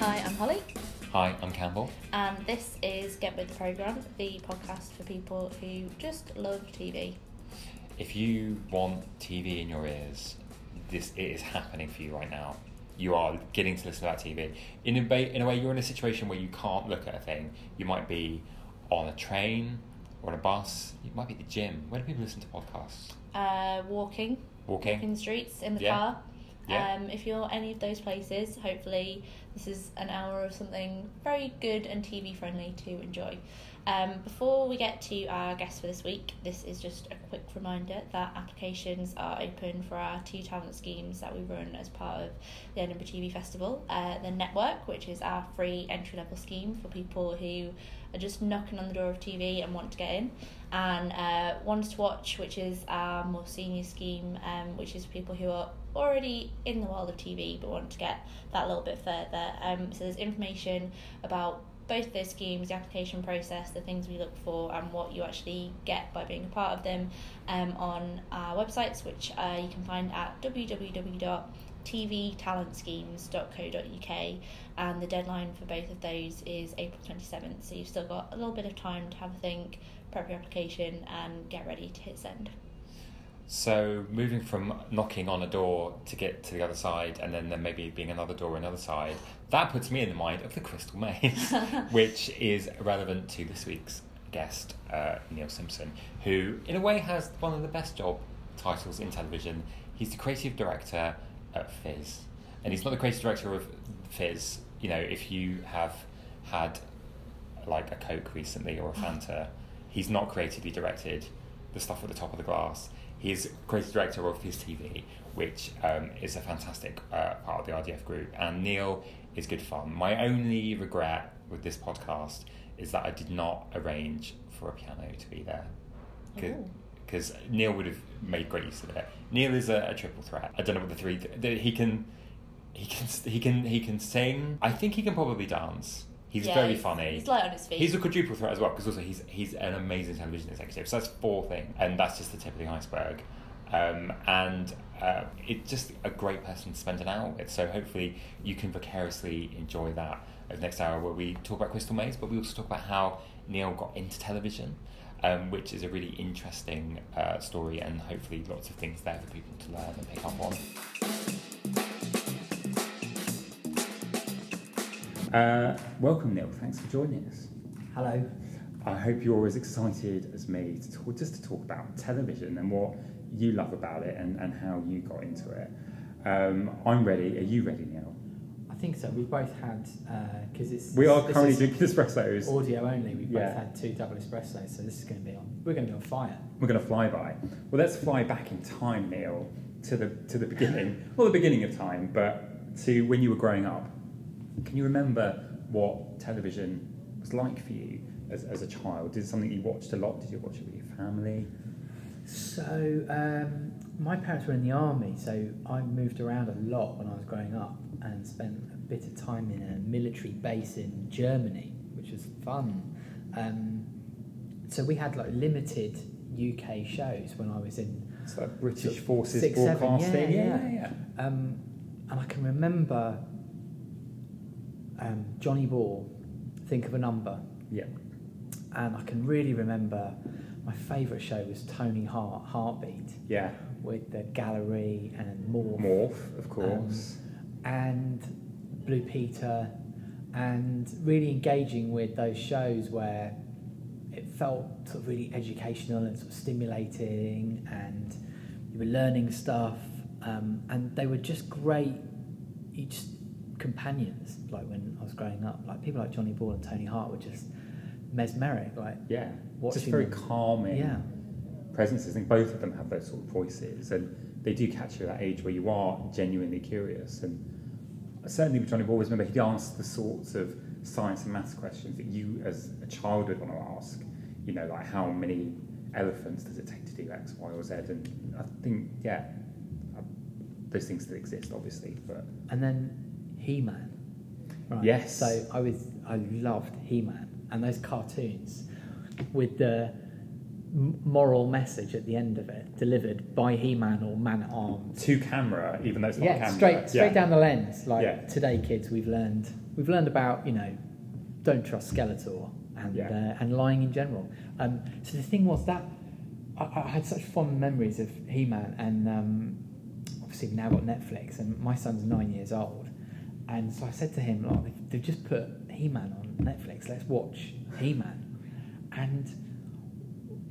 Hi, I'm Holly, Hi, I'm Campbell. and this is Get With the Programme, the podcast for people who just love TV. If you want TV in your ears, this it is happening for you right now. You are getting to listen to about TV. In a, way, in a way, you're in a situation where you can't look at a thing. You might be on a train or on a bus. You might be at the gym. Where do people listen to podcasts? Uh, walking, Walking. walking the streets, in the Yeah. car. Yeah. Um, if you're any of those places, hopefully this is an hour of something very good and TV friendly to enjoy. Um, before we get to our guest for this week, this is just a quick reminder that applications are open for our two talent schemes that we run as part of the Edinburgh TV Festival. Uh, the Network, which is our free entry level scheme for people who are just knocking on the door of TV and want to get in, and uh, Ones to Watch, which is our more senior scheme, um, which is for people who are already in the world of TV but want to get that little bit further. Um, so there's information about both those schemes, the application process, the things we look for, and what you actually get by being a part of them um, on our websites, which uh, you can find at www.tvtalentschemes.co.uk. And the deadline for both of those is April 27th, so you've still got a little bit of time to have a think, prep your application, and get ready to hit send. So moving from knocking on a door to get to the other side, and then there maybe being another door on the other side, that puts me in the mind of the Crystal Maze, which is relevant to this week's guest, uh, Neale Simpson, who in a way has one of the best job titles in television. He's the creative director at Fizz, and he's not the creative director of Fizz. You know, if you have had like a Coke recently or a Fanta, he's not creatively directed the stuff at the top of the glass. He's creative director of Fizz TV, which um, is a fantastic uh, part of the RDF group. And Neale is good fun. My only regret with this podcast is that I did not arrange for a piano to be there. Because Neale would have made great use of it. Neale is a, a triple threat. I don't know what the three. Th- he can, he can, he can, he can sing. I think he can probably dance. He's Yeah, very funny. He's light on his feet. He's a quadruple threat as well because also he's he's an amazing television executive. So that's four things, and that's just the tip of the iceberg. Um, and uh, it's just a great person to spend an hour with. So hopefully you can vicariously enjoy that over the next hour where we talk about Crystal Maze, but we also talk about how Neale got into television. Um, which is a really interesting uh, story, and hopefully lots of things there for people to learn and pick up on. Uh, welcome, Neale. Thanks for joining us. Hello. I hope you're as excited as me to talk, just to talk about television and what you love about it and, and how you got into it. Um, I'm ready. Are you ready, Neale? I think so. We've both had because it's We are currently drinking espressos. audio only. We've Yeah. both had two double espressos, so this is going to be on. We're going to be on fire. We're going to fly by. Well, let's fly back in time, Neale, to the to the beginning. well, the beginning of time, but to when you were growing up. Can you remember what television was like for you as, as a child? Did it something you watched a lot? Did you watch it with your family? So um, my parents were in the army, so I moved around a lot when I was growing up and spent a bit of time in a military base in Germany, which was fun. Um, so we had like limited UK shows when I was in like British Sort of Forces six, seven, broadcasting. yeah, yeah, yeah. yeah. Um, and I can remember um, Johnny Ball, Think of a Number. Yeah. And I can really remember my favourite show was Tony Hart, Hartbeat, Yeah. with the gallery and Morph, Morph, of course. and Blue Peter, and really engaging with those shows where it felt sort of really educational and sort of stimulating, and you were learning stuff, um, and they were just great each companions. Like when I was growing up, like people like Johnny Ball and Tony Hart were just mesmeric. Like yeah. watching Just very them. calming yeah, presences. I think both of them have those sort of voices, and they do catch you at that age where you are genuinely curious. And certainly with Johnny Ball, I always remember he'd ask the sorts of science and maths questions that you, as a child, would want to ask. You know, like how many elephants does it take to do X, Y, or Z? And I think, yeah, uh, those things still exist, obviously, but and then He Man. Right. Yes. So I was I loved He Man and those cartoons with the moral message at the end of it delivered by He Man or Man at Arms. to camera, even though it's not Yeah, camera. straight straight yeah. down the lens. Like Yeah. today, kids, we've learned we've learned about you know don't trust Skeletor and Yeah. uh, and lying in general. Um, so the thing was that I, I had such fond memories of He Man, and um, obviously we've now got Netflix, and my son's nine years old, and so I said to him, like, they've, they've just put He Man on Netflix. Let's watch He Man, and.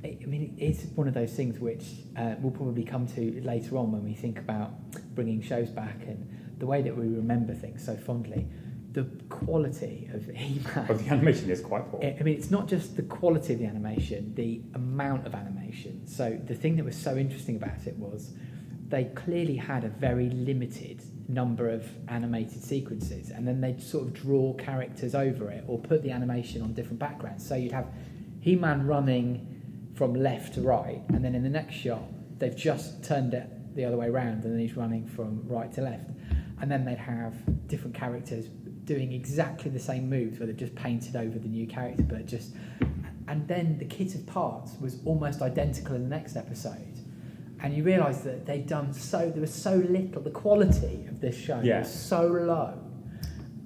I I mean, it's one of those things which uh, we'll probably come to later on when we think about bringing shows back and the way that we remember things so fondly. The quality of He-Man. But the animation is quite poor. I mean, it's not just the quality of the animation, the amount of animation. So the thing that was so interesting about it was they clearly had a very limited number of animated sequences, and then they'd sort of draw characters over it or put the animation on different backgrounds. So you'd have He-Man running from left to right, and then in the next shot they've just turned it the other way around, and then he's running from right to left, and then they'd have different characters doing exactly the same moves where they've just painted over the new character, but just and then the kit of parts was almost identical in the next episode. And you realise that they'd done so there was so little the quality of this show Yeah. was so low.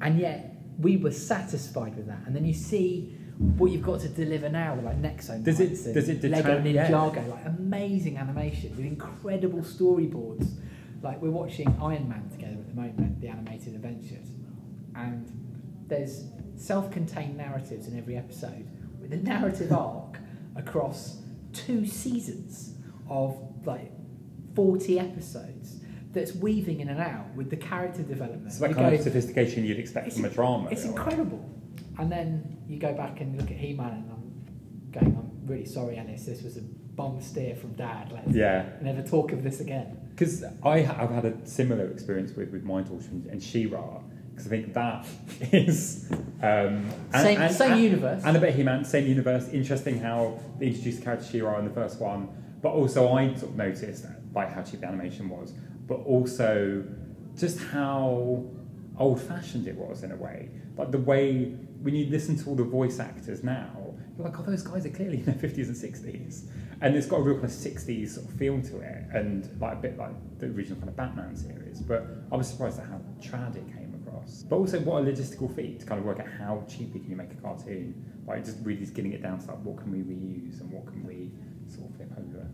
And yet we were satisfied with that. And then you see what you've got to deliver now with like Nexo Does it- and does it Lego detract- yeah. Ninjago, like amazing animation with incredible storyboards. Like we're watching Iron Man together at the moment, the animated adventures, and there's self-contained narratives in every episode with a narrative arc across two seasons of like 40 episodes that's weaving in and out with the character development. It's that You kind go- of sophistication you'd expect from a drama. it's really. incredible. And then you go back and look at He-Man and I'm going, I'm really sorry, Alice, this was a bomb steer from Dad. Let's Yeah. never talk of this again. Because I have had a similar experience with, with my daughter and, and She-Ra. Because I think that is um, Same- same universe. and a bit He-Man, same universe. Interesting how they introduced the character She-Ra in the first one, but also I sort of noticed like how cheap the animation was, but also just how old-fashioned it was in a way. Like the way when you listen to all the voice actors now, you're like, oh, those guys are clearly in their fifties and sixties, and it's got a real kind of sixties sort of feel to it, and like a bit like the original kind of Batman series. But I was surprised at how trad it came across. But also, what a logistical feat to kind of work out how cheaply can you make a cartoon. Like just really just getting it down to like what can we reuse and what can we sort of flip over.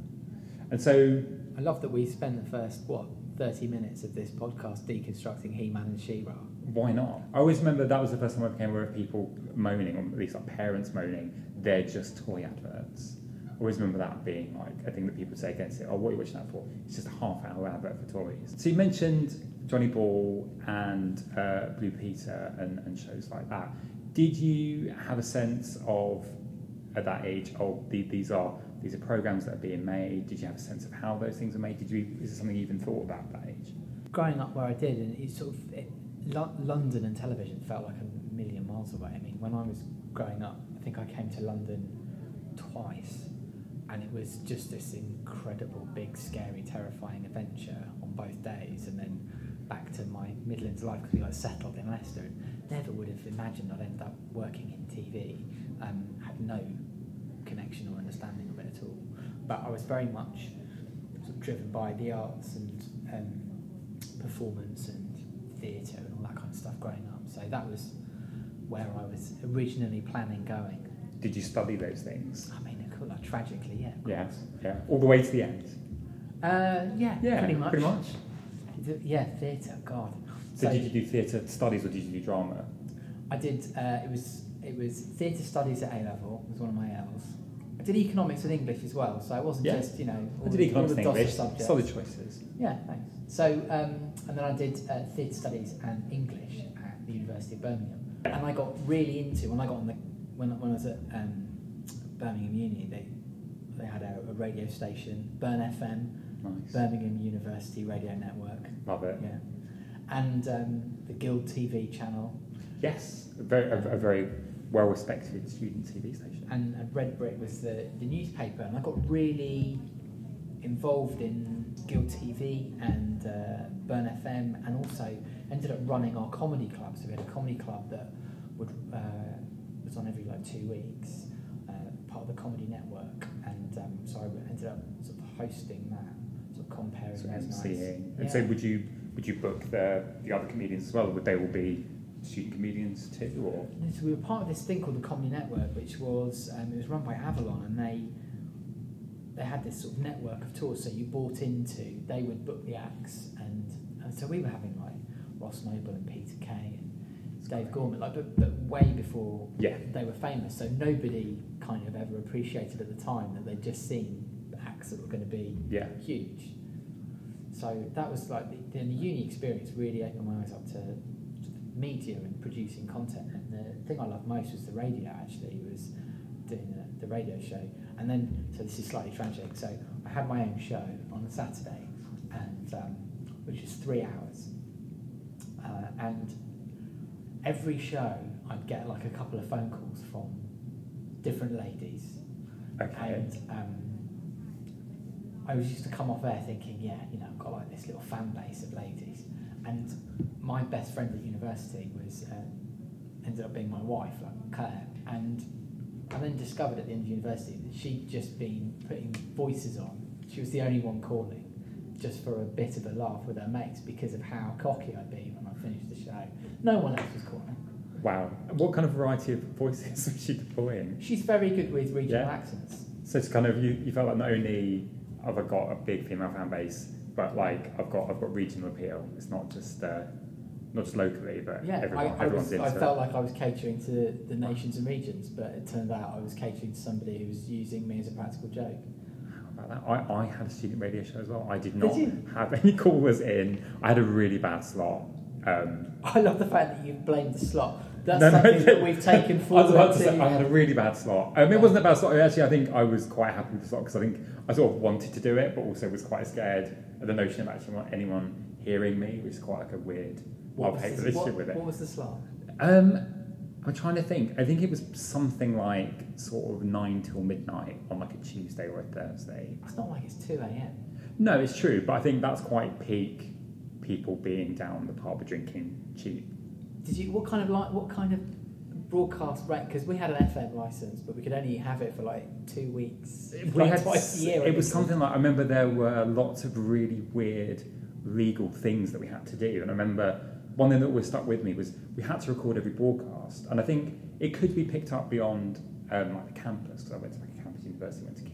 And so I love that we spend the first, what, 30 minutes of this podcast deconstructing He-Man and She-Ra. why not? I always remember that was the first time I became aware of people moaning, or at least like parents moaning, they're just toy adverts. I always remember that being like a thing that people say against it. Oh, what are you watching that for? It's just a half hour advert for toys. So you mentioned Johnny Ball and uh, Blue Peter and, and shows like that. Did you have a sense of at that age, oh, the, these are these are programs that are being made? Did you have a sense of how those things are made? Did you is it something you even thought about at that age? Growing up where I did, and it sort of, it, London and television felt like a million miles away. I mean, when I was growing up, I think I came to London twice, and it was just this incredible, big, scary, terrifying adventure on both days, and then back to my Midlands life because we got settled in Leicester. And never would have imagined I'd end up working in TV. Um, had no connection or understanding of it at all. But I was very much sort of driven by the arts and um, performance and theatre and all that kind of stuff growing up. So that was where I was originally planning going. Did you study those things? I mean, of course, like, tragically, yeah. Yeah, yeah, all the way to the end. Uh, yeah, Yeah, pretty much. pretty much. Yeah, theatre. God. So, did you do theatre studies or did you do drama? I did. Uh, it was it was theatre studies at A level. It was one of my L's. I did economics and English as well, so it wasn't Yeah. just you know all, I did the- economics all and the DOSA English. subjects. Solid choices. Yeah, thanks. So, um, and then I did uh, theatre studies and English at the University of Birmingham. And I got really into when I got on the when, when I was at um, Birmingham Uni. They they had a, a radio station, Burn FM, Nice. Birmingham University Radio Network. Love it. Yeah, and um, the Guild TV channel, Yes, a very, a, a very well respected student TV station. and, and Red Brick was the, the newspaper. And I got really involved in Guild TV and uh, Burn FM, and also ended up running our comedy club. So we had a comedy club that would uh, was on every like two weeks, uh, part of the Comedy Network, and um, so I ended up sort of hosting that, sort of comparing So those nights. And Yeah. so would you would you book the the other comedians as well, would they all be student comedians too, or So we were part of this thing called the Comedy Network, which was um, it was run by Avalon, and they they had this sort of network of tours. So you bought into, they would book the acts, and, and so we were having like Ross Noble and Peter Kay and Dave Gorman, like but, but way before yeah, they were famous. So nobody kind of ever appreciated at the time that they'd just seen acts that were going to be yeah, huge. So that was like the, the, uni experience really opened my eyes up to media and producing content. And the thing I loved most was the radio. Actually, was doing the, the radio show. And then, so this is slightly tragic. So I had my own show on a Saturday, and um, which is three hours. Uh, and every show, I'd get like a couple of phone calls from different ladies okay, and um, I was used to come off air thinking, yeah, you know, I've got like this little fan base of ladies. And my best friend at university was uh, ended up being my wife, like Claire. And I then discovered at the end of university that she'd just been putting voices on. She was the only one calling, just for a bit of a laugh with her mates because of how cocky I'd be when I finished the show. No one else was calling. wow. What kind of variety of voices was she deploying? She's very good with regional Yeah. accents. So it's kind of you, you felt like not only have I got a big female fan base, but like I've got I've got regional appeal. It's not just uh, not just locally, but Yeah, everyone, I, I, everyone's was, I felt like I was catering to the nations and regions, but it turned out I was catering to somebody who was using me as a practical joke. How about that? I, I had a student radio show as well. I did Did not you? have any callers in. I had a really bad slot. Um, I love the fact that you've blamed the slot. That's No, something no. that we've taken I forward about to I had a really bad slot. Um, it wasn't a bad slot. Actually, I think I was quite happy with the slot because I think I sort of wanted to do it, but also was quite scared of the notion of actually anyone hearing me, which is quite like a weird what, hate the, relationship what, with it. what was the slot? Um, I'm trying to think. I think it was something like sort of nine till midnight on like a Tuesday or a Thursday. It's not like it's 2 a.m. No, it's true, but I think that's quite peak people being down the pub drinking cheap. Did you, what kind of like, what kind of broadcast rate? Because we had an FM license, but we could only have it for like two weeks. We like had twice a year. it was something like I remember there were lots of really weird legal things that we had to do, and I remember one thing that always stuck with me was we had to record every broadcast, and I think it could be picked up beyond um, like the campus because I went to like a campus university, went to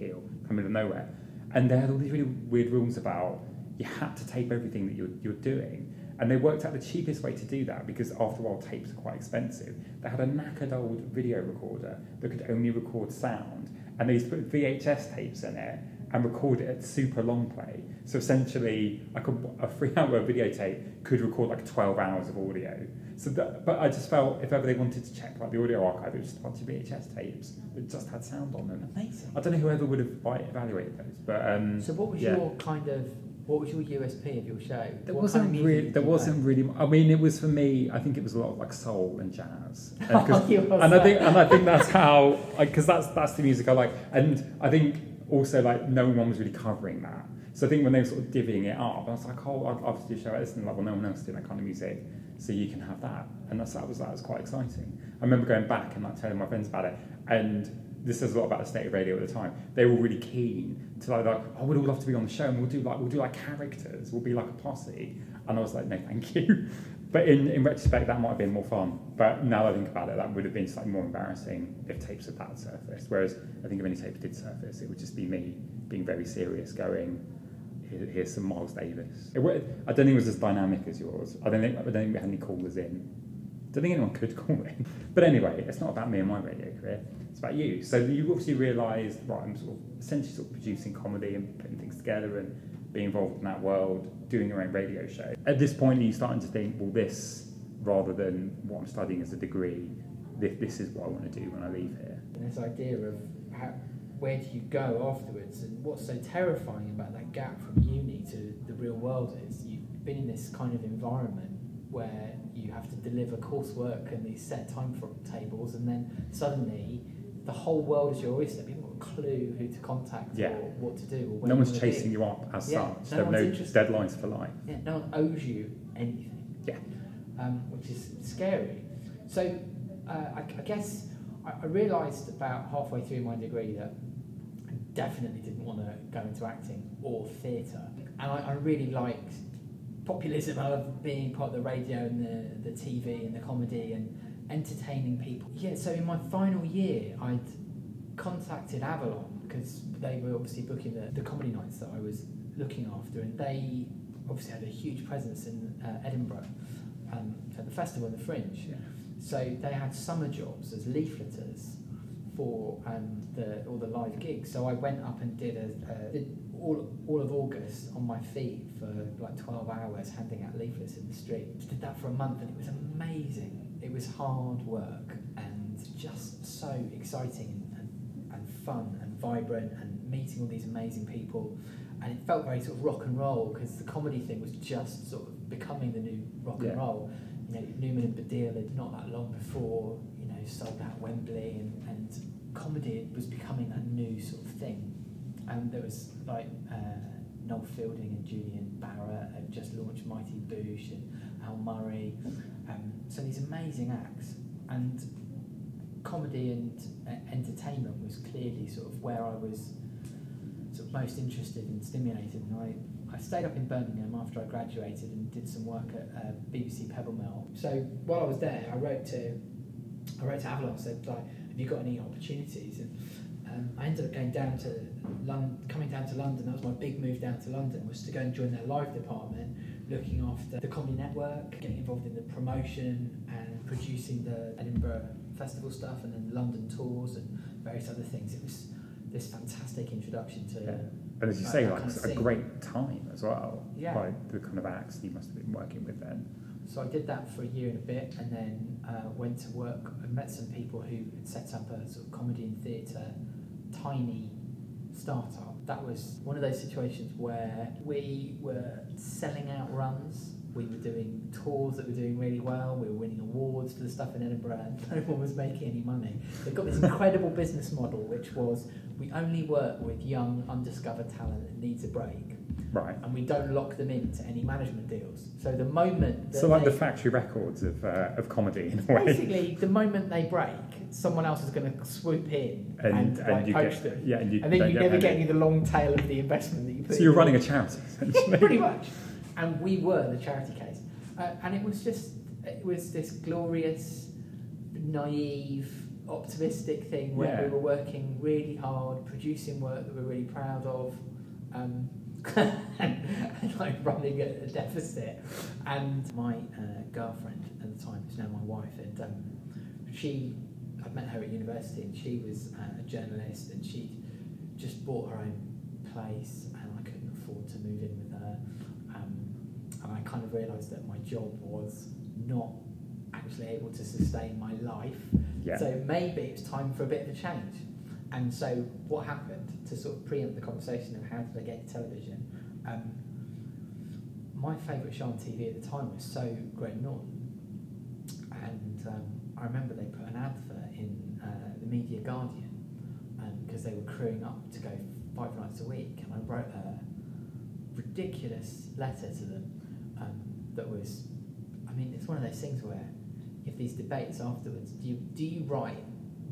come middle of nowhere, and they had all these really weird rules about you had to tape everything that you're, you're doing. And they worked out the cheapest way to do that because after a while tapes are quite expensive. They had a knackered old video recorder that could only record sound, and they used to put VHS tapes in it and record it at super long play. So essentially, like a, a three-hour videotape could record like 12 hours of audio. So, that, but I just felt if ever they wanted to check like the audio archive, it was just a bunch of VHS tapes that just had sound on them. Amazing. I don't know whoever would have like, evaluated those, but um, So what was yeah. your kind of, what was your USP of your show? There What wasn't kind of really. There wasn't really. I mean, it was for me. I think it was a lot of like soul and jazz, and, Oh, and I think and I think that's how because that's that's the music I like, and I think also like no one was really covering that. So I think when they were sort of divvying it up, I was like, oh, I'd love to do a show at this, well, no one else did that kind of music, so you can have that, and that's that was that was quite exciting. I remember going back and like telling my friends about it, and this says a lot about the state of radio at the time. They were all really keen to like, like oh, we'd all love to be on the show, and we'll do like we'll do like characters, we'll be like a posse, and I was like, no, thank you. But in, in retrospect, that might have been more fun. But now that I think about it, that would have been slightly more embarrassing if tapes of that surfaced. Whereas I think if any tapes did surface, it would just be me being very serious, going, Here, here's some Miles Davis. It, I don't think it was as dynamic as yours. I don't think I don't think we had any callers in. I don't think anyone could call in. But anyway, it's not about me and my radio career. It's about you. So you obviously realised, right, I'm sort of essentially sort of producing comedy and putting things together and being involved in that world, doing your own radio show. At this point, are you starting to think, well, this, rather than what I'm studying as a degree, this, this is what I want to do when I leave here? And this idea of how, where do you go afterwards, and what's so terrifying about that gap from uni to the real world is you've been in this kind of environment where you have to deliver coursework and these set time tables, and then suddenly the whole world is your oyster. People clue who to contact Yeah. or what to do. Or when No one's chasing you up as Yeah, such. no there are no interested. deadlines for life. Yeah, no one owes you anything. Yeah. Um, which is scary. So uh, I, I guess I, I realised about halfway through my degree that I definitely didn't want to go into acting or theatre. And I, I really liked populism. I love being part of the radio and the, the TV and the comedy and entertaining people. Yeah, so in my final year, I'd contacted Avalon because they were obviously booking the, the comedy nights that I was looking after, and they obviously had a huge presence in uh, Edinburgh um, at the festival and the Fringe. Yeah. So they had summer jobs as leafleters for um, the, all the live gigs. So I went up and did, a, a, did all, all of August on my feet for like 12 hours handing out leaflets in the street. Did that for a month and it was amazing. It was hard work and just so exciting fun and vibrant and meeting all these amazing people. And it felt very sort of rock and roll because the comedy thing was just sort of becoming the new rock Yeah. and roll. You know, Newman and Baddiel had not that long before, you know, sold out Wembley and, and comedy was becoming a new sort of thing. And there was like uh, Noel Fielding and Julian Barratt had just launched Mighty Boosh and Al Murray. Um, so these amazing acts. And comedy and uh, entertainment was clearly sort of where I was sort of most interested and stimulated. And I, I stayed up in Birmingham after I graduated and did some work at uh, BBC Pebble Mill. So while I was there, I wrote to I wrote to Avalon said like, have you got any opportunities? And um, I ended up going down to London, coming down to London. That was my big move down to London was to go and join their live department, looking after the Comedy Network, getting involved in the promotion and producing the Edinburgh Festival stuff, and then London tours and various other things. It was this fantastic introduction to. Yeah. And as you like, say, like kind of it's a scene. great time as well. Yeah. Like the kind of acts you must have been working with then. So I did that for a year and a bit, and then uh, went to work. and met some people who had set up a sort of comedy and theatre tiny startup. That was one of those situations where we were selling out runs. We were doing tours that were doing really well. We were winning awards for the stuff in Edinburgh, and no one was making any money. They've got this incredible business model, which was we only work with young, undiscovered talent that needs a break, Right. and we don't lock them into any management deals. So the moment that So like they, the factory records of uh, of comedy in a way. basically the moment they break, someone else is going to swoop in and, And, and, like, you poach get them. yeah, and you and then you never get any. any of the long tail of the investment that you put. So you're in. running a charity essentially. pretty much, and we were the charity case, uh, and it was just it was this glorious, naive, optimistic thing where we were working really hard, producing work that we're really proud of. Um, and, and like running at a deficit, and my uh, girlfriend at the time, who's now my wife, and um, she, I met her at university, and she was uh, a journalist, and she just bought her own place, and I couldn't afford to move in with her. Um, and I kind of realised that my job was not actually able to sustain my life. Yeah. So maybe it's time for a bit of a change. And so what happened to sort of preempt the conversation of how did I get to television? Um, my favourite show on TV at the time was So Graham Norton, and um, I remember they put an advert in uh, the Media Guardian because they were crewing up to go five nights a week, and I wrote a ridiculous letter to them um, that was, I mean, it's one of those things where if these debates afterwards, do you do you write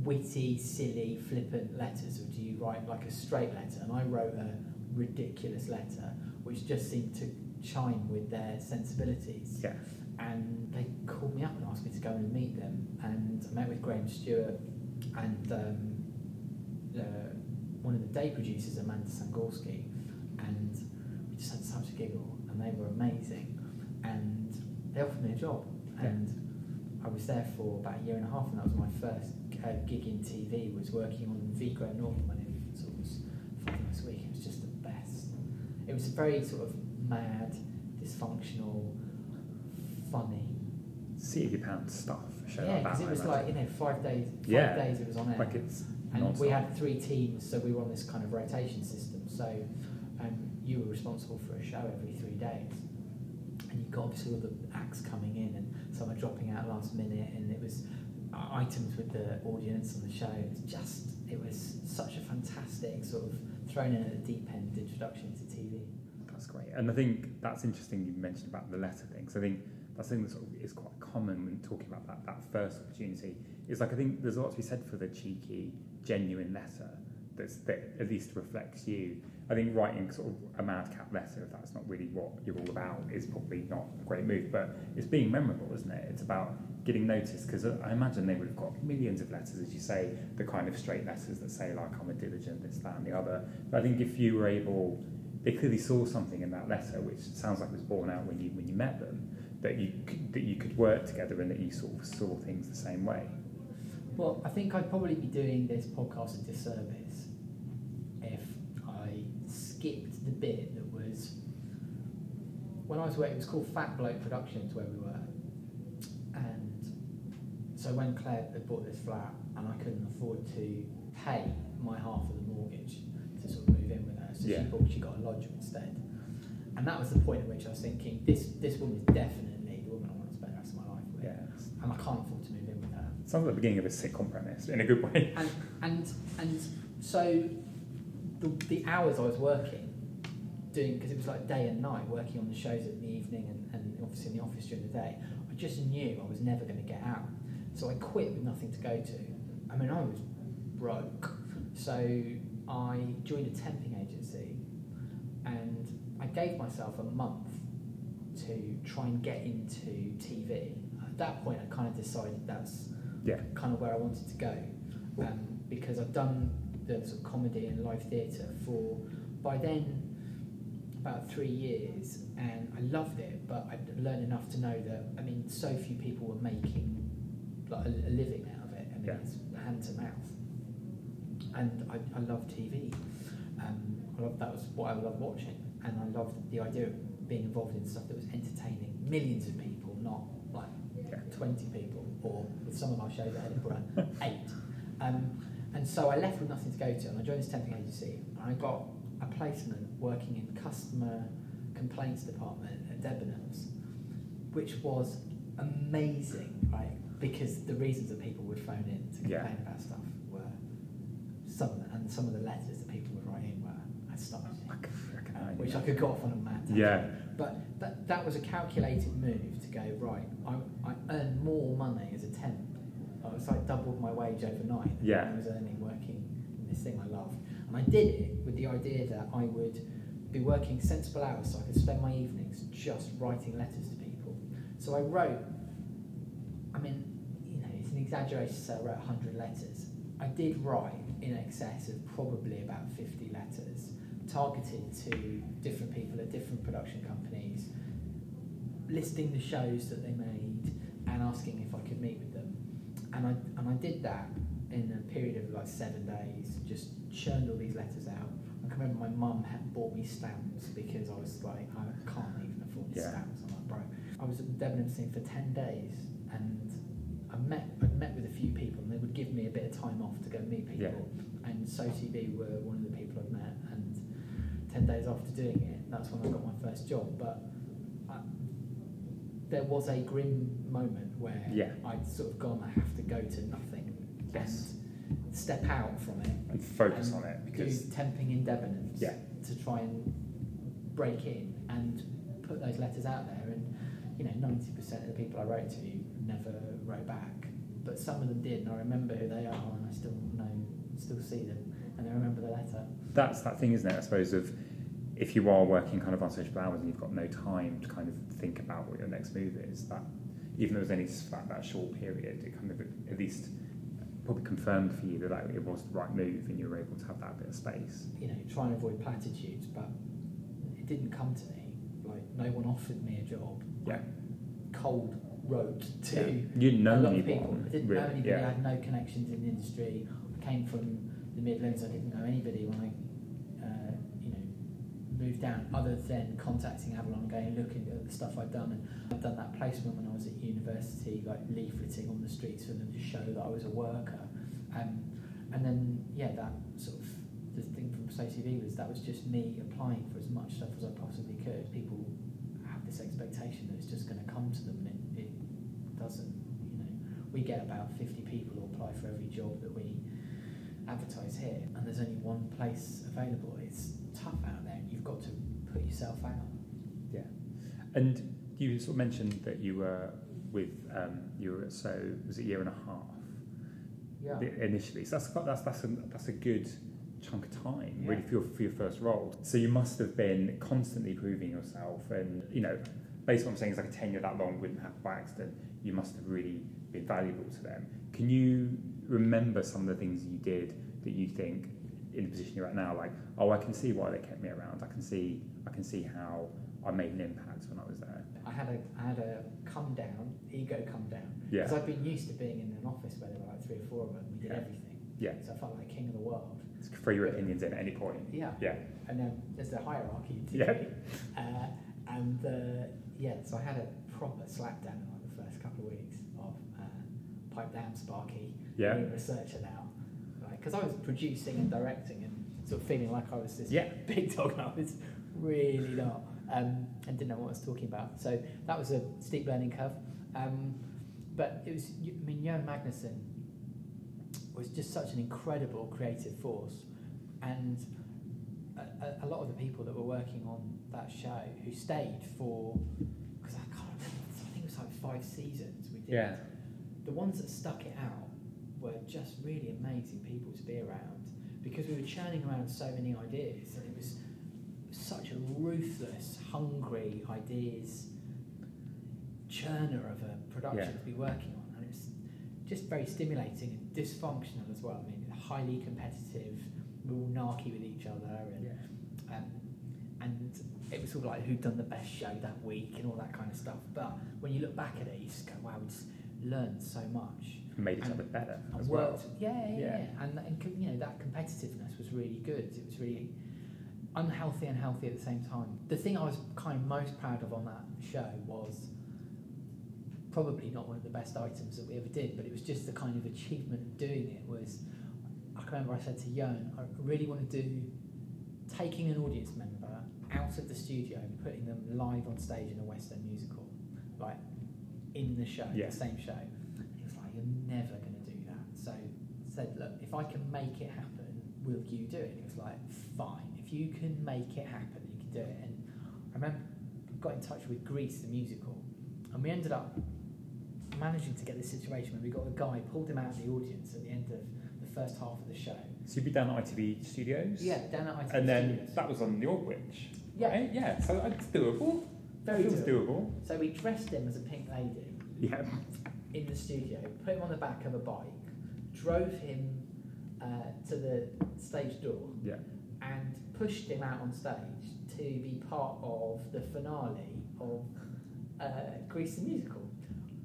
witty, silly, flippant letters, or do you write like a straight letter? And I wrote a ridiculous letter which just seemed to chime with their sensibilities. Yeah. And they called me up and asked me to go and meet them. And I met with Graham Stuart and um, uh, one of the day producers, Amanda Sangorski, and we just had such a giggle, and they were amazing. And they offered me a job, Yeah. and I was there for about a year and a half, and that was my first uh, gig in TV. Was working on V Graham Norton when it sort of was five nights a week. It was just the best. It was very sort of mad, dysfunctional, funny. If you pound stuff. Yeah, like because it I was imagine. like you know five days. Five Yeah. days it was on air. like it's And we non-stop. had three teams, so we were on this kind of rotation system. So um, you were responsible for a show every three days. And you got obviously all the acts coming in and some are dropping out last minute. And it was uh, items with the audience on the show. It was just, it was such a fantastic sort of thrown in at the deep end introduction to TV. That's great. And I think that's interesting you mentioned about the letter thing. So I think that's something that sort of is quite common when talking about that, that first opportunity. Is like I think there's a lot to be said for the cheeky, genuine letter that's, that at least reflects you. I think writing sort of a madcap letter, if that's not really what you're all about, is probably not a great move. But it's being memorable, isn't it? It's about getting noticed because uh, I imagine they would have got millions of letters, as you say, the kind of straight letters that say like I'm a diligent, this, that, and the other. But I think if you were able, they clearly saw something in that letter, which sounds like was born out when you when you met them, that you that you could work together and that you sort of saw things the same way. Well, I think I'd probably be doing this podcast a disservice skipped the bit that was when I was working. It was called Fat Bloke Productions where we were, and so when Claire had bought this flat and I couldn't afford to pay my half of the mortgage to sort of move in with her, so Yeah. she bought she got a lodger instead, and that was the point at which I was thinking this this woman is definitely the woman I want to spend the rest of my life with, Yeah, and I can't afford to move in with her. sounds like the beginning of a sitcom premise in a good way. and and and so the, the hours I was working doing because it was like day and night working on the shows in the evening and, and obviously in the office during the day I just knew I was never going to get out. So I quit with nothing to go to. I mean I was broke. So I joined a temping agency and I gave myself a month to try and get into TV at that point I kind of decided that's Yeah. kind of where I wanted to go um, because I've done the sort of comedy and live theatre for by then about three years and I loved it but I'd learned enough to know that I mean so few people were making like a, a living out of it I mean Yeah. it's hand to mouth and I, I love TV um, I love, that was what I loved watching and I loved the idea of being involved in stuff that was entertaining millions of people not like Yeah. 20 people, or with some of our shows at Edinburgh, eight. Um, and so I left with nothing to go to, and I joined this temping agency, and I got a placement working in the customer complaints department at Debenhams, which was amazing, right? Because the reasons that people would phone in to Yeah. complain about stuff were some of the, and some of the letters that people would write in were astonishing, I can uh, which I could go off on a mad. Yeah. But that, that was a calculated move to go, right, I, I earn more money as a temp. I was like doubled my wage overnight Yeah. I was earning working in this thing I loved. And I did it with the idea that I would be working sensible hours so I could spend my evenings just writing letters to people. So I wrote, I mean, you know, it's an exaggeration to say I wrote 100 letters. I did write in excess of probably about 50 letters targeted to different people at different production companies, listing the shows that they made and asking if I could meet with them. And I, and I did that in a period of like seven days, just churned all these letters out. I can remember my mum had bought me stamps because I was like, I can't even afford Yeah. stamps. I'm like, bro. I was at the Debenhams thing for 10 days and I met, I'd met with a few people and they would give me a bit of time off to go meet people. Yeah. And SoTV were one of the people I'd met and 10 days after doing it, that's when I got my first job. But I, there was a grim moment where Yeah. I'd sort of gone, I have to go to nothing Yes. and step out from it. And focus and on it because do temping in Debenhams Yeah. to try and break in and put those letters out there. And you know, ninety percent of the people I wrote to never wrote back, but some of them did, and I remember who they are, and I still know, still see them, and I remember the letter. that's that thing, isn't it? I suppose of if you are working kind of on social hours and you've got no time to kind of think about what your next move is, that even though it was only that, that short period, it kind of at least probably confirmed for you that like, it was the right move and you were able to have that bit of space. You know, try and avoid platitudes, but it didn't come to me. Like no one offered me a job. Yeah. Cold wrote to. Yeah. You didn't know a lot of people. I didn't really, know anybody. yeah. I had no connections in the industry. I came from the Midlands. I didn't know anybody when I, moved down. Other than contacting Avalon, going looking at the stuff I'd done, and I'd done that placement when I was at university, like leafleting on the streets for them to show that I was a worker. Um, and then yeah, that sort of the thing from SoTV was that was just me applying for as much stuff as I possibly could. People have this expectation that it's just going to come to them, and it, it doesn't. You know, we get about fifty people who apply for every job that we advertise here, and there's only one place available. It's tough out you've got to put yourself out. Yeah. And you sort of mentioned that you were with um, you were so was it a year and a half Yeah. initially. So that's quite, that's that's a that's a good chunk of time, Yeah. really, for your, for your first role. So you must have been constantly proving yourself, and you know, based on what I'm saying, it's like a tenure that long wouldn't happen by accident. You must have really been valuable to them. Can you remember some of the things you did that you think, in the position you're at now, like, oh, I can see why they kept me around. I can see, I can see how I made an impact when I was there. I had a I had a come down, ego come down. Yeah. Because I've been used to being in an office where there were like three or four of them. We did Yeah. everything. Yeah. So I felt like king of the world. Throw your opinions in at any point. Yeah. Yeah. And then there's a hierarchy. Too. Yeah. Uh, and uh, yeah, so I had a proper slap down in like the first couple of weeks of uh, pipe down Sparky, Yeah. being a researcher now. Because I was producing and directing and sort of feeling like I was this Yeah. big dog and I was really not. Um, and didn't know what I was talking about. So that was a steep learning curve. Um, but it was, I mean, Jon Magnusson was just such an incredible creative force. And a, a, a lot of the people that were working on that show who stayed for, because I can't remember, I think it was like five seasons we did. Yeah. The ones that stuck it out were just really amazing people to be around because we were churning around so many ideas and it was such a ruthless, hungry ideas churner of a production Yeah. to be working on. And it was just very stimulating and dysfunctional as well. I mean, highly competitive, we were all narky with each other and um, and it was sort of like who'd done the best show that week and all that kind of stuff. But when you look back at it, you just go, wow, learned so much. Made each other better And as well. worked, yeah, yeah, Yeah. yeah. And, and you know that competitiveness was really good. It was really unhealthy and healthy at the same time. The thing I was kind of most proud of on that show was probably not one of the best items that we ever did, but it was just the kind of achievement of doing it was. I can remember I said to Jon, I really want to do taking an audience member out of the studio and putting them live on stage in a West End musical, like in the show, Yeah. the same show. And he was like, "You're never going to do that." So I said, "Look, if I can make it happen, will you do it?" And he was like, "Fine. If you can make it happen, you can do it." And I remember got in touch with Grease the musical, and we ended up managing to get this situation where we got a guy pulled him out of the audience at the end of the first half of the show. So you'd be down at ITV Studios? Yeah, down at ITV And then Studios. that was on the Aldwych. Yeah. Right? Yeah, so it's doable. Very doable. doable. So we dressed him as a pink lady Yeah. in the studio, put him on the back of a bike, drove him uh, to the stage door, Yeah. and pushed him out on stage to be part of the finale of uh, Grease the Musical.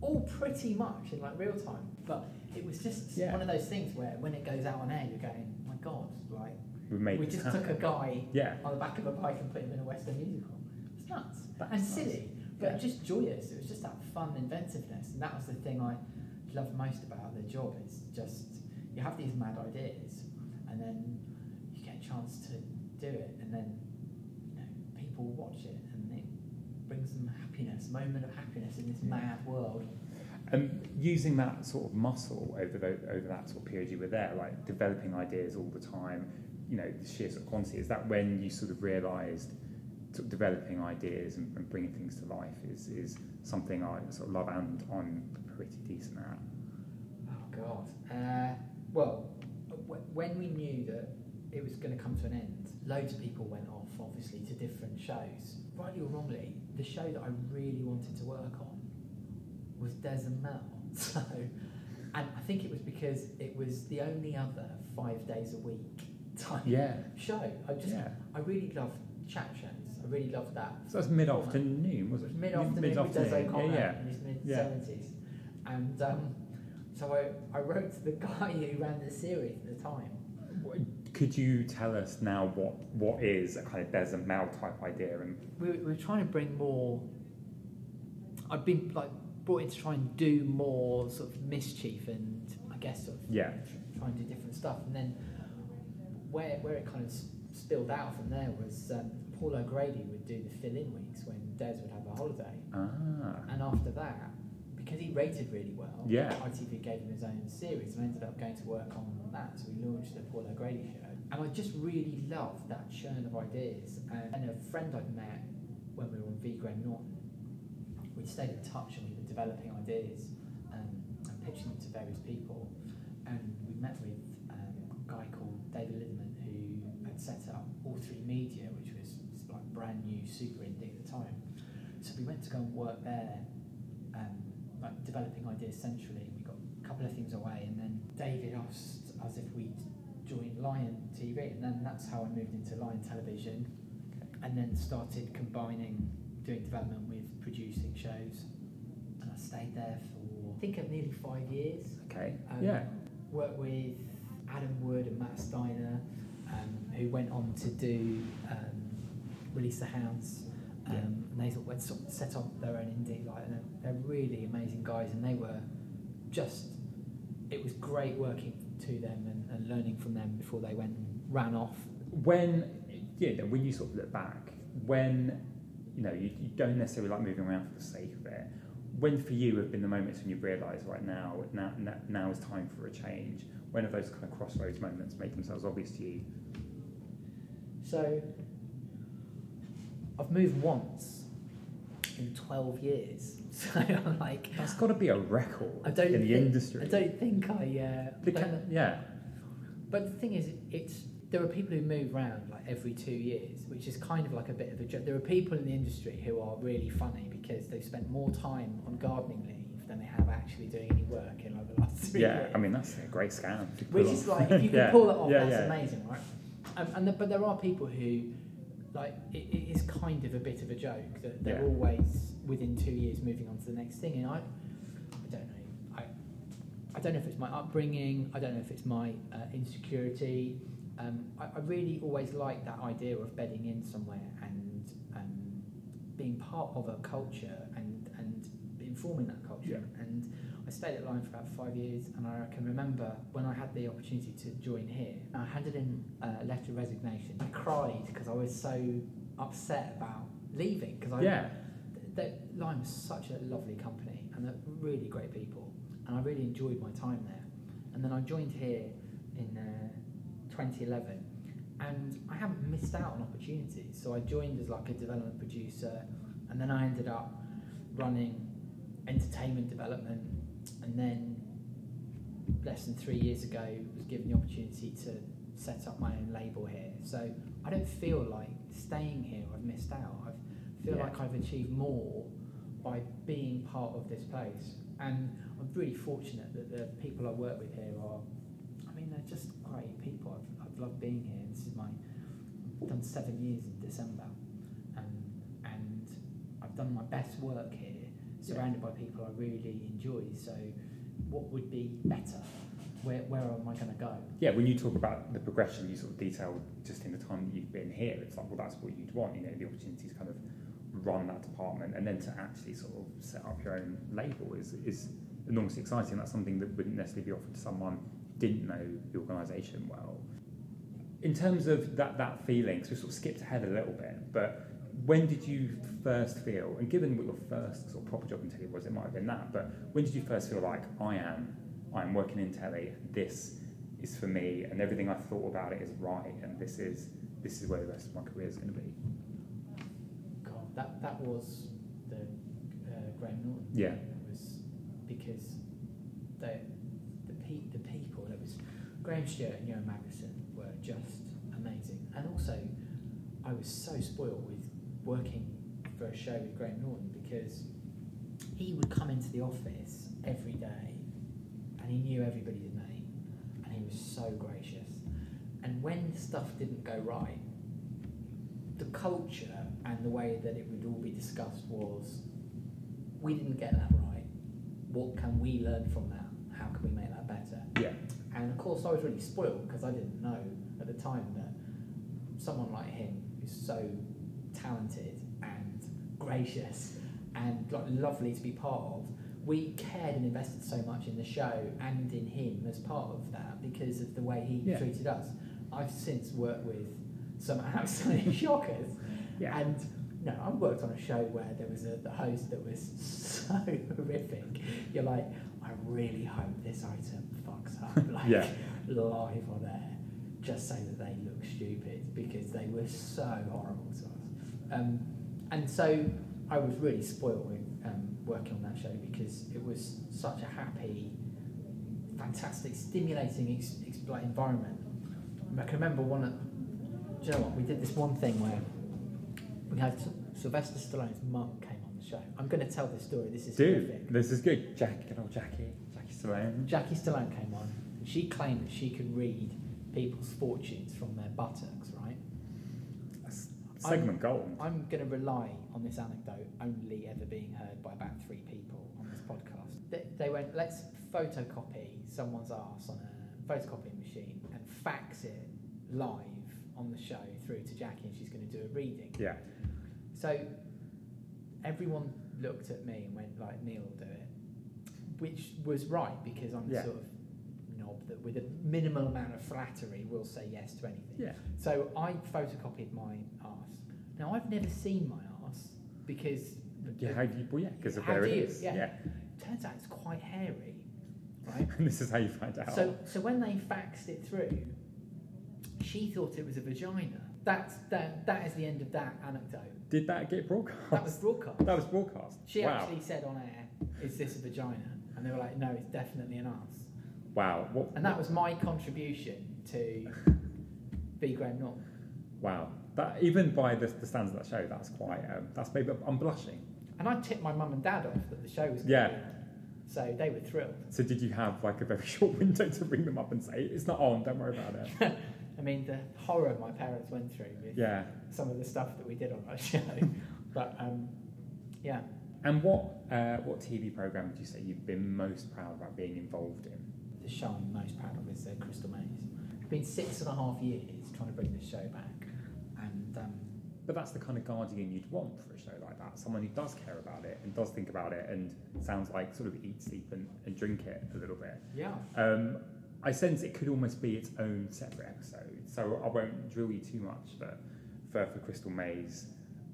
All pretty much in like real time, but it was just Yeah. one of those things where when it goes out on air, you're going, "My God!" Like We made we just took a guy Yeah. on the back of a bike and put him in a West End musical. Nuts That's and nuts. silly, but Yeah. just joyous. It was just that fun inventiveness, and that was the thing I loved most about the job. It's just you have these mad ideas, and then you get a chance to do it, and then you know people watch it, and it brings them happiness, moment of happiness in this Yeah. mad world. And using that sort of muscle over the, over that sort of period you were there, like developing ideas all the time, you know, the sheer sort of quantity, is that when you sort of realised sort of developing ideas and, and bringing things to life is, is something I sort of love and I'm pretty decent at? Oh God. Uh, well, w- when we knew that it was going to come to an end, loads of people went off, obviously, to different shows. Rightly or wrongly, the show that I really wanted to work on was Des and Mel. So, and I think it was because it was the only other five days a week type Yeah. show. I just, Yeah. I really loved chat. I really loved that So that's mid afternoon, was it? mid afternoon with Des Mid-afternoon, Yeah, yeah. in his mid Yeah. seventies, and um, so I, I wrote to the guy who ran the series at the time. Could you tell us now what, what is a kind of Des and Mel type idea? And We were, we were trying to bring more. I'd been like brought in to try and do more sort of mischief and I guess sort of Yeah. try and do different stuff, and then where where it kind of s- spilled out from there was um, Paul O'Grady would do the fill-in weeks when Des would have a holiday. ah, And after that, because he rated really well, Yeah. ITV gave him his own series and I ended up going to work on that. So we launched the Paul O'Grady show. And I just really loved that churn of ideas. And, a friend I'd met when we were on V Graham Norton, we stayed in touch and we were developing ideas um, and pitching them to various people. And we met with um, a guy called David Lindemann all Three Media, which was like brand new, super indie at the time. So we went to go and work there, um, like developing ideas centrally. We got a couple of things away, and then David asked us if we'd join Lion TV, and then that's how I moved into Lion Television, and then started combining doing development with producing shows, and I stayed there for I think of nearly five years. Okay. Um, yeah. Worked with Adam Wood and Matt Steiner, um, who went on to do um, Release the Hounds. Um, Yeah. And they sort of went sort of set up their own indie. Like, and they're, they're really amazing guys, and they were just. It was great working to them and, and learning from them before they went and ran off. When yeah, when you sort of look back, when you know you, you don't necessarily like moving around for the sake of it. When for you have been the moments when you've realised right now, now now is time for a change. When have those kind of crossroads moments made themselves obvious to you? So I've moved once in 12 years. So I'm like, That's got to be a record I don't in the industry. I don't think I. Uh, The don't ca- yeah, But the thing is, it's there are people who move around like every two years, which is kind of like a bit of a joke. There are people in the industry who are really funny because they've spent more time on gardening leave than they have actually doing any work in like the last three yeah. years. I mean, that's a great scam. which off. is like if you can Yeah, pull that off, yeah, that's yeah. amazing, right? Um, and the, but there are people who, like, it, it is kind of a bit of a joke that they're always within two years moving on to the next thing, and I, I don't know, I, I don't know if it's my upbringing, I don't know if it's my uh, insecurity. Um, I, I really always like that idea of bedding in somewhere and um, being part of a culture and and informing that culture. And I stayed at Lion for about five years, and I can remember when I had the opportunity to join here, I handed in a letter of resignation. I cried because I was so upset about leaving because I Yeah, th- Lion was such a lovely company and they're really great people, and I really enjoyed my time there. And then I joined here in uh, 2011, and I haven't missed out on opportunities. So I joined as like a development producer, and then I ended up running entertainment development, and then less than three years ago was given the opportunity to set up my own label here. So I don't feel like staying here I've missed out. I feel Yeah. like I've achieved more by being part of this place. And I'm really fortunate that the people I work with here are, I mean, they're just great people. I've, I've loved being here. This is my, I've done seven years in December. Um, and I've done my best work here, surrounded by people I really enjoy. So what would be better? Where, where am I going to go? yeah. When you talk about the progression, you sort of detail just in the time that you've been here. It's like, well, that's what you'd want. You know, the opportunity to kind of run that department and then to actually sort of set up your own label is is enormously exciting. That's something that wouldn't necessarily be offered to someone didn't know the organisation well. In terms of that that feeling, so we sort of skipped ahead a little bit, but when did you first feel, and given what your first sort of proper job in telly was, it might have been that, but when did you first feel like I am, I'm working in telly, this is for me, and everything I thought about it is right, and this is this is where the rest of my career is going to be. God, that, that was the uh, Graham Norton. Yeah. It was because the the, pe- the people, it was Graham Stuart and Jon Magnusson were just amazing. And also, I was so spoiled with working for a show with Graham Norton because he would come into the office every day and he knew everybody's name and he was so gracious. And when stuff didn't go right, the culture and the way that it would all be discussed was we didn't get that right. What can we learn from that? How can we make that better? Yeah. And of course, I was really spoiled because I didn't know at the time that someone like him, who's so talented and gracious and like lovely to be part of, we cared and invested so much in the show and in him as part of that because of the way he Yeah. treated us. I've since worked with some absolute shockers. Yeah. And no, I've worked on a show where there was a the host that was so horrific. You're like, I really hope this item fucks up, like Yeah. live or there, just so that they look stupid because they were so horrible to us. Um, and so I was really spoiled with um, working on that show because it was such a happy, fantastic, stimulating ex- ex- like environment. I can remember one of, do you know what? We did this one thing where we had Sylvester Stallone's mum on show. I'm going to tell this story. This is Dude, horrific. this is good. Jackie, good old Jackie. Jackie Stallone. Jackie Stallone came on. And she claimed that she could read people's fortunes from their buttocks, right? That's segment gold. I'm going to rely on this anecdote only ever being heard by about three people on this podcast. They, they went, let's photocopy someone's ass on a photocopying machine and fax it live on the show through to Jackie, and she's going to do a reading. Yeah. So everyone looked at me and went, like, Neale will do it, which was right because I'm the Yeah. sort of knob that with a minimal amount of flattery will say yes to anything. Yeah. So I photocopied my ass. Now I've never seen my ass because Yeah, how do you, well, yeah, because of where it you? is. Yeah. yeah. turns out it's quite hairy, right? And this is how you find out. So so when they faxed it through, she thought it was a vagina. That's that that is the end of that anecdote. Did that get broadcast? That was broadcast. That was broadcast. She wow. actually said on air, "Is this a vagina?" And they were like, "No, it's definitely an ass." Wow. What, And that was my contribution to V. Graham Norton. Wow. That even by the, the standards of that show, that's quite. Um, that's maybe I'm blushing. And I tipped my mum and dad off that the show was Yeah. So they were thrilled. So did you have like a very short window to ring them up and say it's not on? Don't worry about it. I mean, the horror my parents went through with Yeah. some of the stuff that we did on that show. but um, yeah, And what uh, what TV program would you say you've been most proud about being involved in? the show I'm most proud of is uh, Crystal Maze. It's been six and a half years trying to bring this show back. And um, But that's the kind of guardian you'd want for a show like that. Someone who does care about it and does think about it and sounds like sort of eat, sleep, and, and drink it a little bit. yeah, Um, I sense it could almost be its own separate episode, so I won't drill you too much for for, for Crystal Maze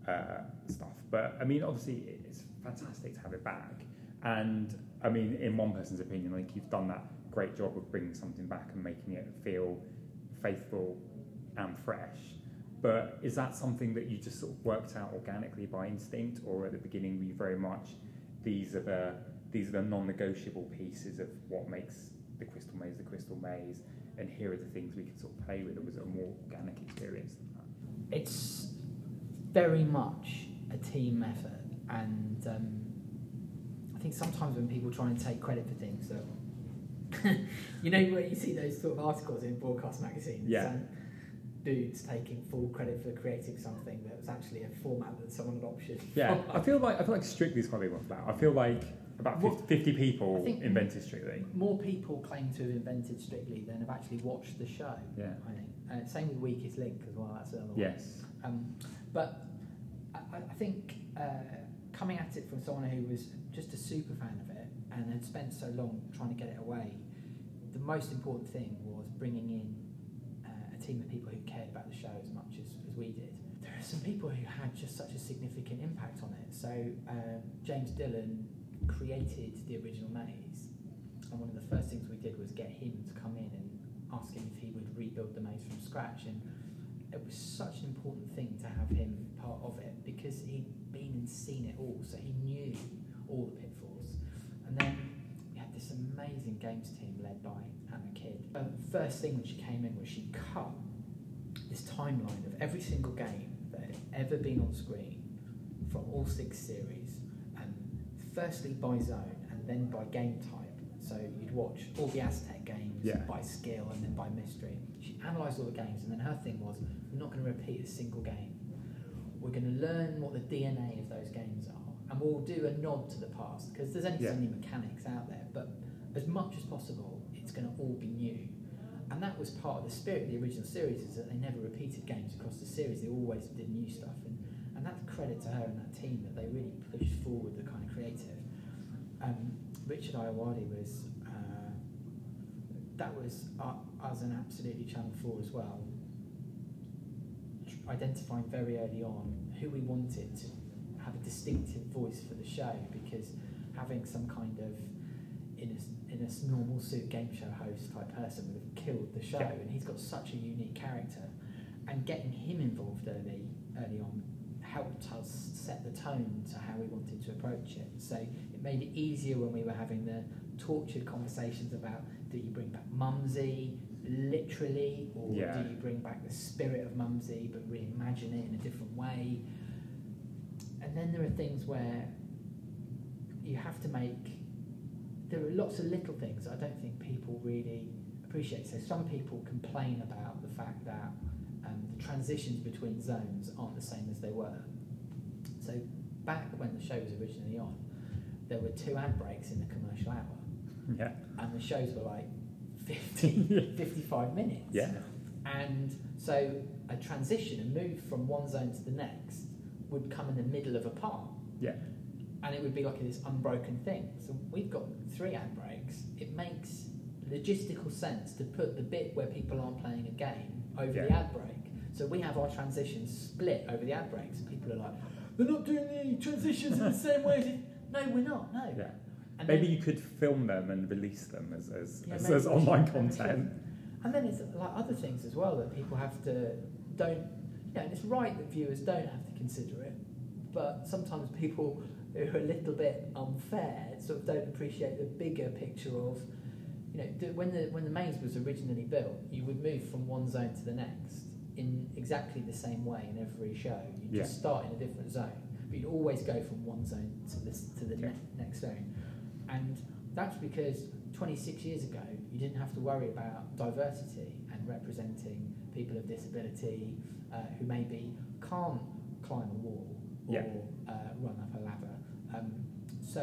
uh, stuff. But I mean, obviously, it's fantastic to have it back. And I mean, in one person's opinion, like you've done that great job of bringing something back and making it feel faithful and fresh. But is that something that you just sort of worked out organically by instinct, or at the beginning were you very much these are the these are the non-negotiable pieces of what makes the crystal maze the crystal maze, and here are the things we can sort of play with, or was it a more organic experience than that? it's very much a team effort. And um, I think sometimes when people try and take credit for things, so you know where you see those sort of articles in broadcast magazines, Yeah. and dudes taking full credit for creating something that was actually a format that someone had optioned. Yeah. I feel like I feel like Strictly is quite big one for that. I feel like about 50, Well, 50 people invented Strictly. more people claim to have invented Strictly than have actually watched the show. Yeah. I think. Uh, same with Weakest Link as well. That's another one. Yes. Um, but I, I think uh, coming at it from someone who was just a super fan of it and had spent so long trying to get it away, the most important thing was bringing in uh, a team of people who cared about the show as much as, as we did. There are some people who had just such a significant impact on it. So um, James Dillon created the original maze, and one of the first things we did was get him to come in and ask him if he would rebuild the maze from scratch. And it was such an important thing to have him part of it because he'd been and seen it all, so he knew all the pitfalls. And then we had this amazing games team led by Anna Kidd. Um, first thing when she came in was she cut this timeline of every single game that had ever been on screen from all six series, firstly by zone and then by game type. So you'd watch all the Aztec games Yeah. by skill and then by mystery. She analysed all the games, and then her thing was, we're not going to repeat a single game. We're going to learn what the DNA of those games are, and we'll do a nod to the past because there's only Yeah. so many mechanics out there. But as much as possible, it's going to all be new. And that was part of the spirit of the original series is that they never repeated games across the series. They always did new stuff, and, and that's credit to her and that team that they really pushed forward the kind creative. Um, Richard Ayoade was uh, that was uh, us and absolutely Channel Four as well. Identifying very early on who we wanted to have a distinctive voice for the show because having some kind of in a, in a normal suit game show host type person would have killed the show, Yeah. and he's got such a unique character. And getting him involved early, early on, helped us set the tone to how we wanted to approach it. So it made it easier when we were having the tortured conversations about do you bring back Mumsie, literally, or Yeah. do you bring back the spirit of Mumsie but reimagine it in a different way? And then there are things where you have to make. There are lots of little things I don't think people really appreciate. So some people complain about the fact that um, the transitions between zones aren't the same as they were. So back when the show was originally on, there were two ad breaks in the commercial hour, Yeah. and the shows were like 50, 55 minutes. Yeah. And so a transition, a move from one zone to the next, would come in the middle of a part. Yeah. And it would be like this unbroken thing. So we've got three ad breaks. It makes logistical sense to put the bit where people aren't playing a game over the ad break. So we have our transitions split over the ad breaks. And people are like, they're not doing the transitions in the same way. No, we're not. No. Yeah. And Maybe then- you could film them and release them as, as, Yeah, as, as online should, maybe we should. content. And then it's like other things as well that people have to don't. You know, and it's right that viewers don't have to consider it, but sometimes people who are a little bit unfair sort of don't appreciate the bigger picture of. You know, the- when the when the maze was originally built, you would move from one zone to the next in exactly the same way in every show. You just start in a different zone, but you'd always go from one zone to this to the Yeah. ne- next zone, and that's because 26 years ago you didn't have to worry about diversity and representing people of disability uh, who maybe can't climb a wall or Yeah. uh, run up a ladder. Um, so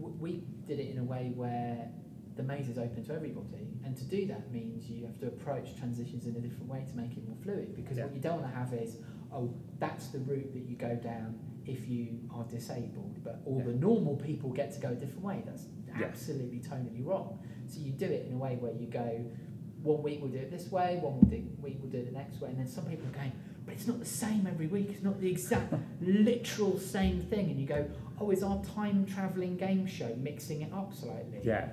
w- we did it in a way where the maze is open to everybody, and to do that means you have to approach transitions in a different way to make it more fluid. Because Yeah. what you don't want to have is, oh, that's the route that you go down if you are disabled, but all Yeah. the normal people get to go a different way. That's Yeah. absolutely tonally wrong. So you do it in a way where you go, one week we'll do it this way, one week we'll do it the next way, and then some people are going, but it's not the same every week. It's not the exact literal same thing, and you go, oh, is our time traveling game show mixing it up slightly? Yeah.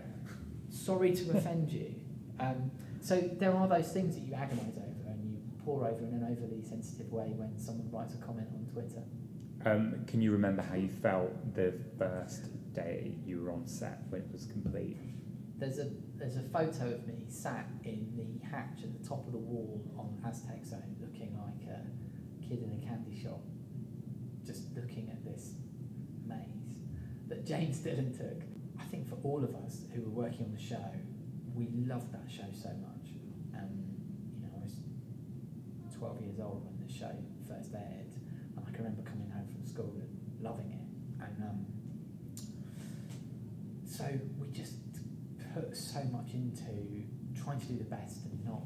Sorry to offend you. Um, so there are those things that you agonise over and you pour over in an overly sensitive way when someone writes a comment on Twitter. Um, can you remember how you felt the first day you were on set when it was complete? There's a there's a photo of me sat in the hatch at the top of the wall on Aztec Zone, looking like a kid in a candy shop, just looking at this maze that James Dillon took. Think for all of us who were working on the show, we loved that show so much. Um, you know, I was 12 years old when the show first aired, and I can remember coming home from school and loving it. And um, so we just put so much into trying to do the best and not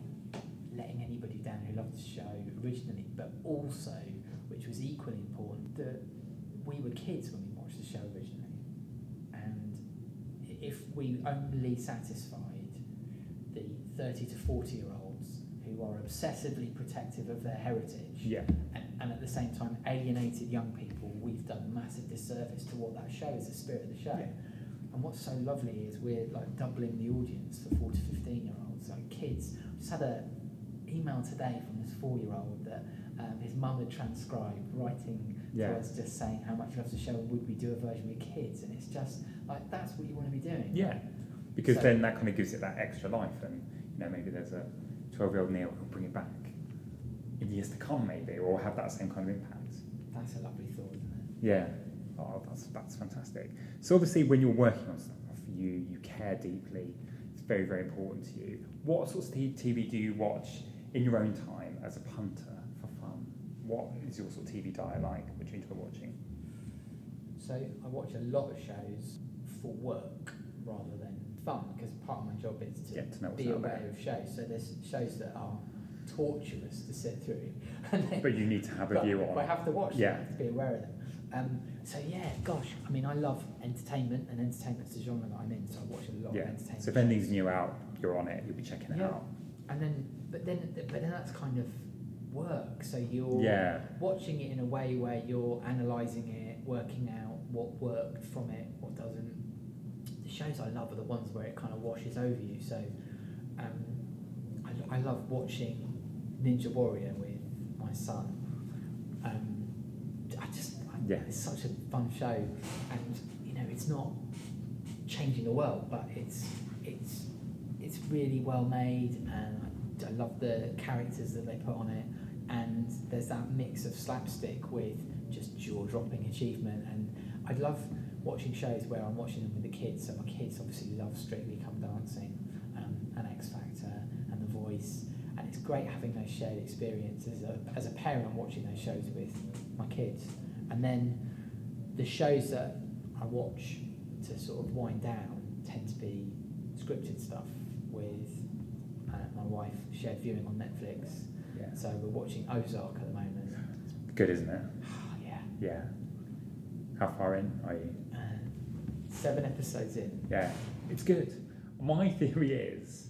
letting anybody down who loved the show originally, but also, which was equally important, that we were kids when we watched the show originally. I- if we only satisfied the 30 to 40 year olds who are obsessively protective of their heritage Yeah. and, and at the same time alienated young people, we've done massive disservice to what that show is, the spirit of the show. Yeah. And what's so lovely is we're like doubling the audience for 4 to 15 year olds, like kids. Just had a email today from this four year old that um, his mum had transcribed, writing Yeah. to us just saying how much he loves the show and would we do a version with kids. And it's just like that's what you want to be doing. Yeah. Because So- then that kind of gives it that extra life, and you know maybe there's a 12 year old Neale who'll bring it back in years to come, maybe, or have that same kind of impact. That's a lovely thought, isn't it? Yeah. Oh, that's that's fantastic. So obviously, when you're working on stuff, you you care deeply. It's very very important to you. What sorts of TV do you watch in your own time as a punter for fun? What is your sort of TV diet like? What do you enjoy watching? So I watch a lot of shows for work rather than fun because part of my job is to Get to be aware there. of shows. So there's shows that are torturous to sit through, then, But you need to have a view on. I have to watch Yeah. them, I have to be aware of them. Um, so yeah, gosh, I mean, I love entertainment, and entertainment's the genre that I'm in. So I watch a lot Yeah. of entertainment. So if anything's new out, you're on it. You'll be checking it Yeah. out. and then but then but then that's kind of work. So you're Yeah. watching it in a way where you're analysing it, working out what worked from it, what doesn't. Shows I love are the ones where it kind of washes over you. So um, I, I love watching Ninja Warrior with my son. Um, I just, I, Yeah. it's such a fun show, and you know, it's not changing the world, but it's it's it's really well made, and I love the characters that they put on it, and there's that mix of slapstick with just jaw-dropping achievement. And I love watching shows where I'm watching them with the kids. So my kids obviously love Strictly Come Dancing, um, and X Factor, and The Voice. And it's great having those shared experiences. As a, as a parent, I'm watching those shows with my kids, and then the shows that I watch to sort of wind down tend to be scripted stuff with uh, my wife shared viewing on Netflix. Yeah. So we're watching Ozark at the moment. Good, isn't it? Yeah. Yeah. How far in are you? Uh, seven episodes in. Yeah, it's good. My theory is,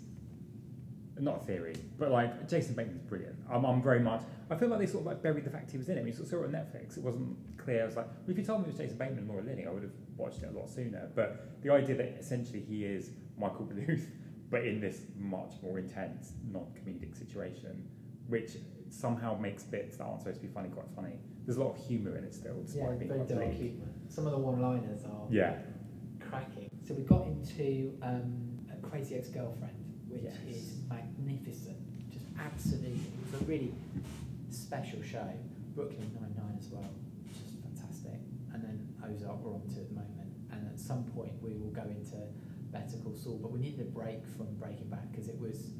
not a theory, but like Jason Bateman's brilliant. I'm, I'm very much. I feel like they sort of like buried the fact he was in it. When you sort of saw it on Netflix, it wasn't clear. I was like, well, if you told me it was Jason Bateman and Laura Linney, I would have watched it a lot sooner. But the idea that essentially he is Michael Bluth, but in this much more intense, non-comedic situation, which somehow makes bits that aren't supposed to be funny quite funny. There's a lot of humour in it still, despite Yeah, being very quite dark bleak. humour. Some of the one-liners are Yeah. cracking. So we got into um, a Crazy Ex-Girlfriend, which Yes. is magnificent. Just absolutely, it's a really special show. Brooklyn Nine-Nine as well, just fantastic. And then Ozark we're on to at the moment. And at some point we will go into Better Call Saul, but we needed a break from Breaking Bad because it was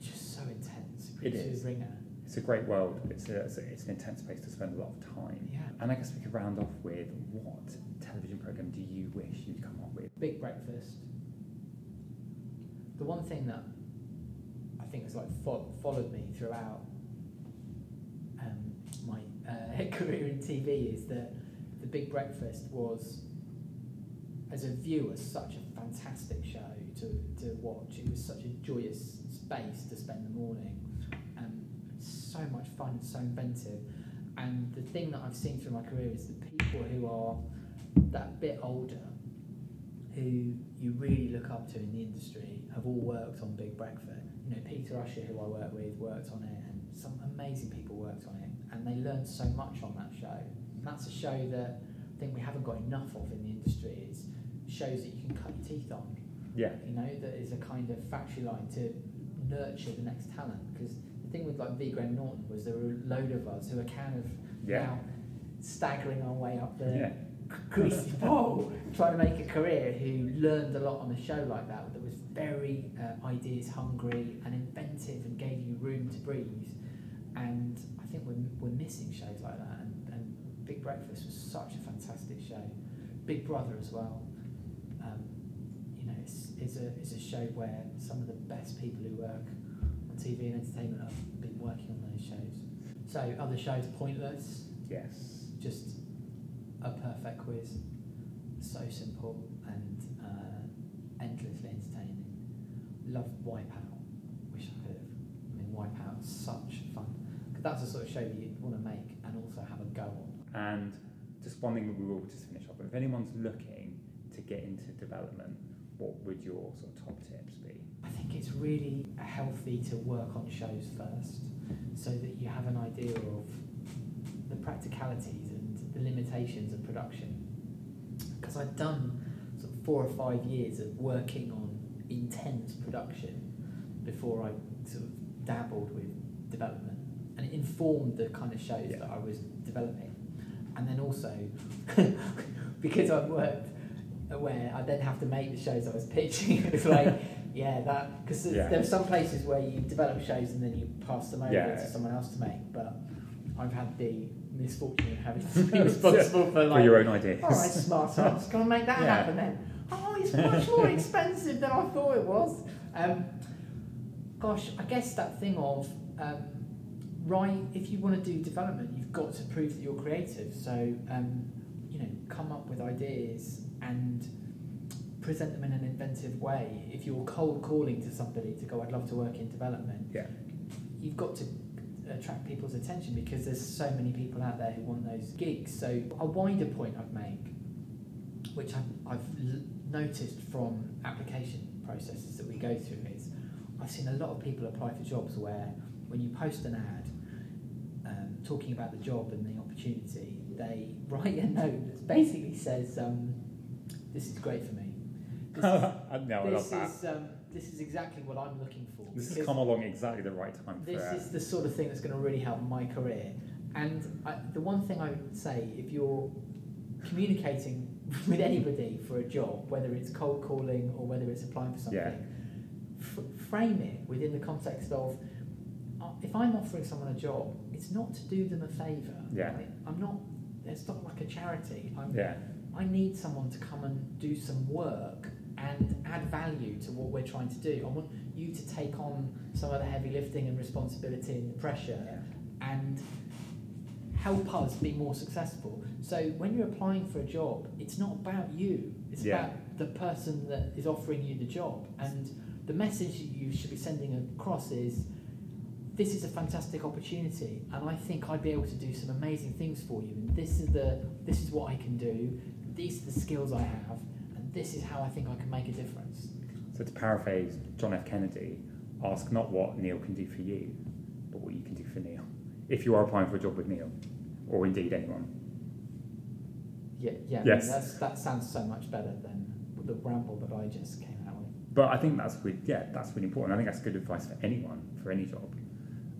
just so intense. It is. Ringer. It's a great world. It's, a, it's, a, it's an intense place to spend a lot of time. Yeah. And I guess we could round off with what television program do you wish you'd come up with? Big breakfast. The one thing that I think has like fo- followed me throughout um, my uh, career in TV is that the Big Breakfast was, as a viewer, such a fantastic show to, to watch. It was such a joyous space to spend the morning. So much fun, and so inventive. And the thing that I've seen through my career is the people who are that bit older, who you really look up to in the industry, have all worked on Big Breakfast. You know, Peter Usher, who I work with, worked on it, and some amazing people worked on it, and they learned so much on that show. And that's a show that I think we haven't got enough of in the industry. It's shows that you can cut your teeth on. Yeah. You know, that is a kind of factory line to nurture the next talent. Because the thing with like V. Graham Norton was there were a load of us who are kind of Yeah. now staggering our way up the Yeah. greasy pole, trying to make a career, who learned a lot on a show like that, that was very uh, ideas hungry and inventive and gave you room to breathe. And I think we're, we're missing shows like that. And, and Big Breakfast was such a fantastic show. Big Brother as well. Um, you know, it's, it's, a, it's a show where some of the best people who work TV and entertainment I've been working on those shows. So other shows, Pointless, Yes. just a perfect quiz. So simple and uh, endlessly entertaining. Love Wipeout. Wish I could have. I mean, Wipeout's such fun. 'Cause that's the sort of show that you'd want to make and also have a go on. And just one thing we will just finish off with. If anyone's looking to get into development, what would your sort of top tips be? I it's really healthy to work on shows first so that you have an idea of the practicalities and the limitations of production. Because I'd done sort of four or five years of working on intense production before I sort of dabbled with development. And it informed the kind of shows Yeah. that I was developing. And then also, because I've worked where I then have to make the shows I was pitching, it's like, yeah, that because Yeah. there are some places where you develop shows and then you pass them over Yeah. to someone else to make. But I've had the misfortune of having to be responsible for For like, your own ideas. all right, smart ass, go and make that happen then. Oh, it's much more expensive than I thought it was. Um, gosh, I guess that thing of um, right. If you want to do development, you've got to prove that you're creative. So um, you know, come up with ideas and present them in an inventive way. If you're cold calling to somebody to go, I'd love to work in development. Yeah. You've got to attract people's attention because there's so many people out there who want those gigs. So a wider point I'd make, which I've, I've noticed from application processes that we go through, is I've seen a lot of people apply for jobs where when you post an ad um, talking about the job and the opportunity, they write a note that basically says, um, "This is great for me." This is- no, I love that. is um, this is exactly what I'm looking for. This has come along exactly the right time This for is the sort of thing that's going to really help my career. And I, the one thing I would say, if you're communicating with anybody for a job, whether it's cold calling or whether it's applying for something, Yeah. f- frame it within the context of uh, if I'm offering someone a job, it's not to do them a favour. Yeah. right? I'm not. It's not like a charity. I'm, yeah I need someone to come and do some work and add value to what we're trying to do. I want you to take on some of the heavy lifting and responsibility and the pressure and help us be more successful. So when you're applying for a job, it's not about you. It's Yeah. about the person that is offering you the job. And the message that you should be sending across is this is a fantastic opportunity and I think I'd be able to do some amazing things for you and this is the this is what I can do, these are the skills I have, this is how I think I can make a difference. So to paraphrase John F. Kennedy, ask not what Neale can do for you, but what you can do for Neale. If you are applying for a job with Neale, or indeed anyone. Yeah, yeah. Yes. That's, that sounds so much better than the ramble that I just came out with. But I think that's really, yeah, that's really important. I think that's good advice for anyone, for any job.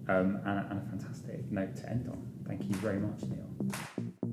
Um, and, and a fantastic note to end on. Thank you very much, Neale.